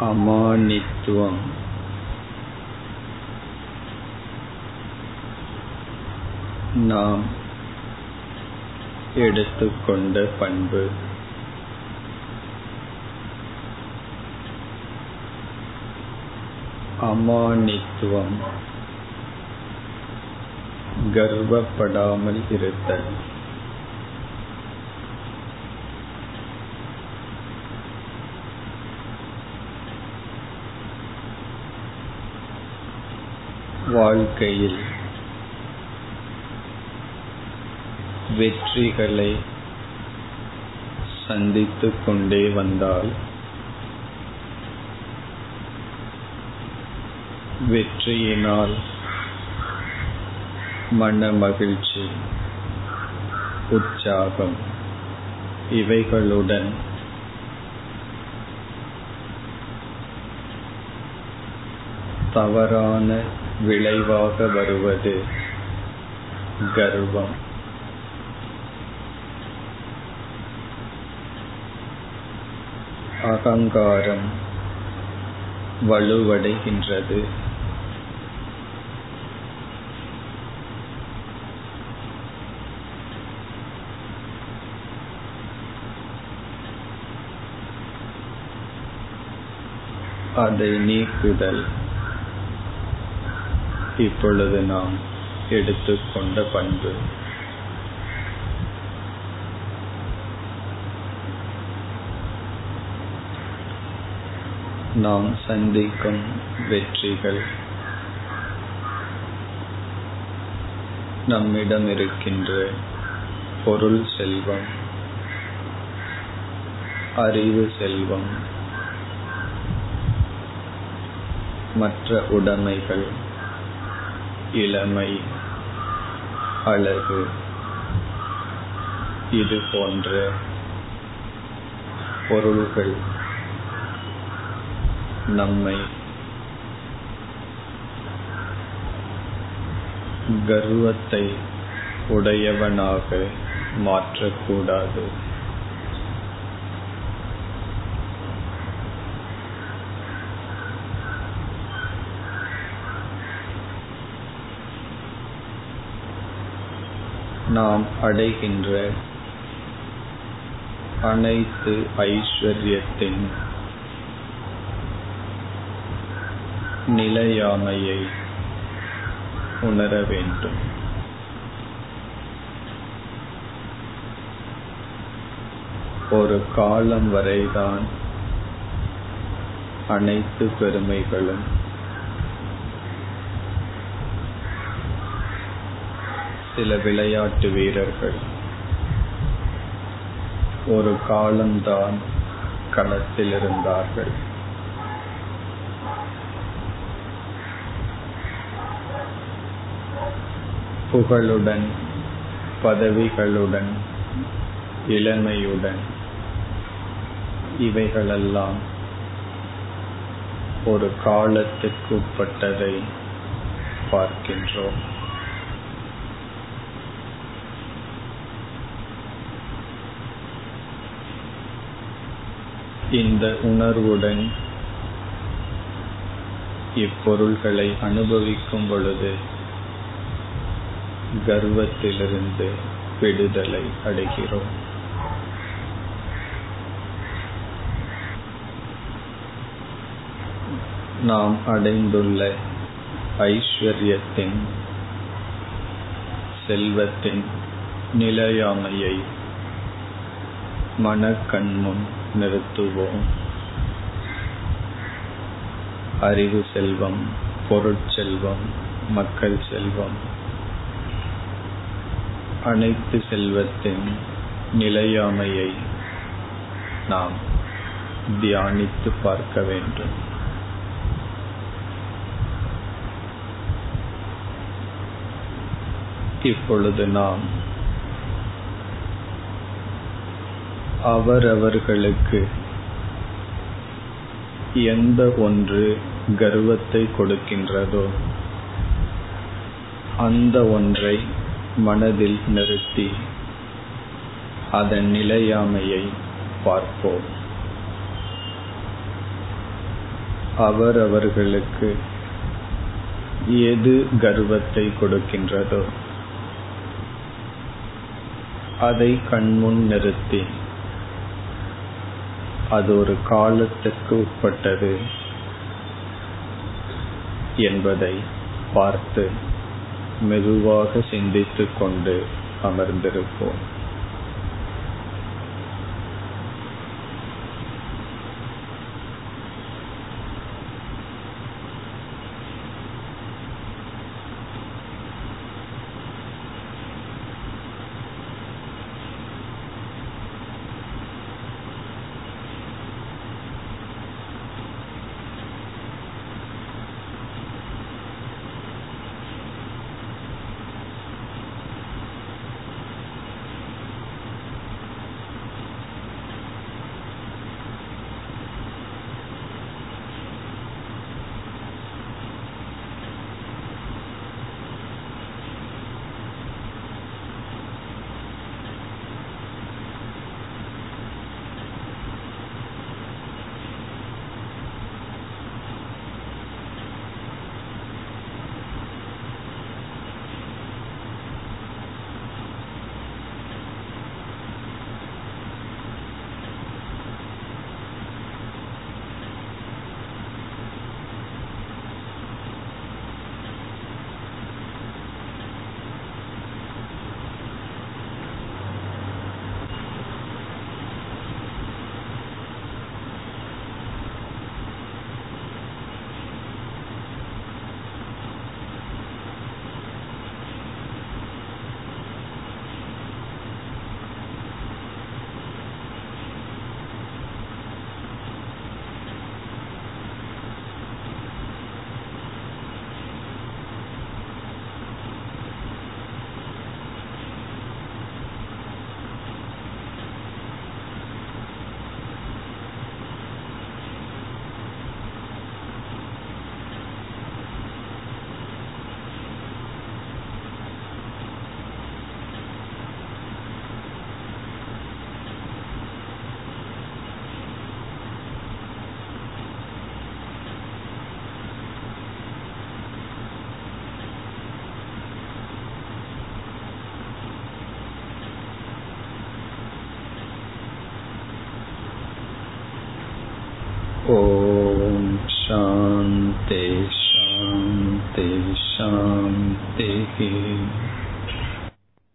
அமானித்துவம். நாம் எடுத்துக்கொண்ட பண்பு. அமானித்துவம். கர்வப்படாமல் இருத்தல். வாழ்க்கையில் வெற்றிகளை சந்தித்துக் கொண்டே வந்தால் வெற்றியினால் மன மகிழ்ச்சி உற்சாகம் இவைகளுடன் தவறான விளைவாக வருவது கர்வம். அகங்காரம் வலுவடைகின்றது. அதை நீக்குதல். இப்பொழுது நாம் எடுத்துக்கொண்ட பண்பு. நாம் சந்திக்கும் வெற்றிகள் நம்மிடம் இருக்கின்ற பொருள் செல்வம் அறிவு செல்வம் மற்ற உடைமைகள். இளமை அழகு இது போன்ற பொருள்கள் நம்மை கர்வத்தை உடையவனாக மாற்றக்கூடாது. நாம் அடைகின்ற அனைத்து ஐஸ்வர்யத்தின் நிலையாமையை உணர வேண்டும். ஒரு காலம் வரைதான் அனைத்து பெருமைகளும் சில விளையாட்டு வீரர்கள். ஒரு காலம்தான் களத்தில் இருந்தார்கள். புகழுடன் பதவிகளுடன் இளமையுடன் இவைகளெல்லாம் ஒரு காலத்திற்கு உட்பட்டதை பார்க்கின்றோம். இந்த உணர்வுடன் இப்பொருள்களை அனுபவிக்கும் பொழுது கர்வத்திலிருந்து விடுதலை அடைகிறோம். நாம் அடைந்துள்ள ஐஸ்வர்யத்தின் செல்வத்தின் நிலையாமையை மனக்கண்முன் நிறுத்துவோம் அறிவு செல்வம் பொருட்செல்வம் மக்கள் செல்வம். அனைத்து செல்வத்தின் நிலையாமையை நாம் தியானித்து பார்க்க வேண்டும். இப்பொழுது நாம் அவரவர்களுக்கு எந்த ஒன்று கர்வத்தை கொடுக்கின்றதோ அந்த ஒன்றை மனதில் நிறுத்தி அதன் நிலையாமையை பார்ப்போம். அவரவர்களுக்கு எது கர்வத்தை கொடுக்கின்றதோ அதை கண்முன் நிறுத்தி அது ஒரு காலத்துக்கு உட்பட்டது என்பதை பார்த்து மெதுவாக சிந்தித்துக் கொண்டு அமர்ந்திருப்போம். ॐ शान्ति शान्ति शान्तिः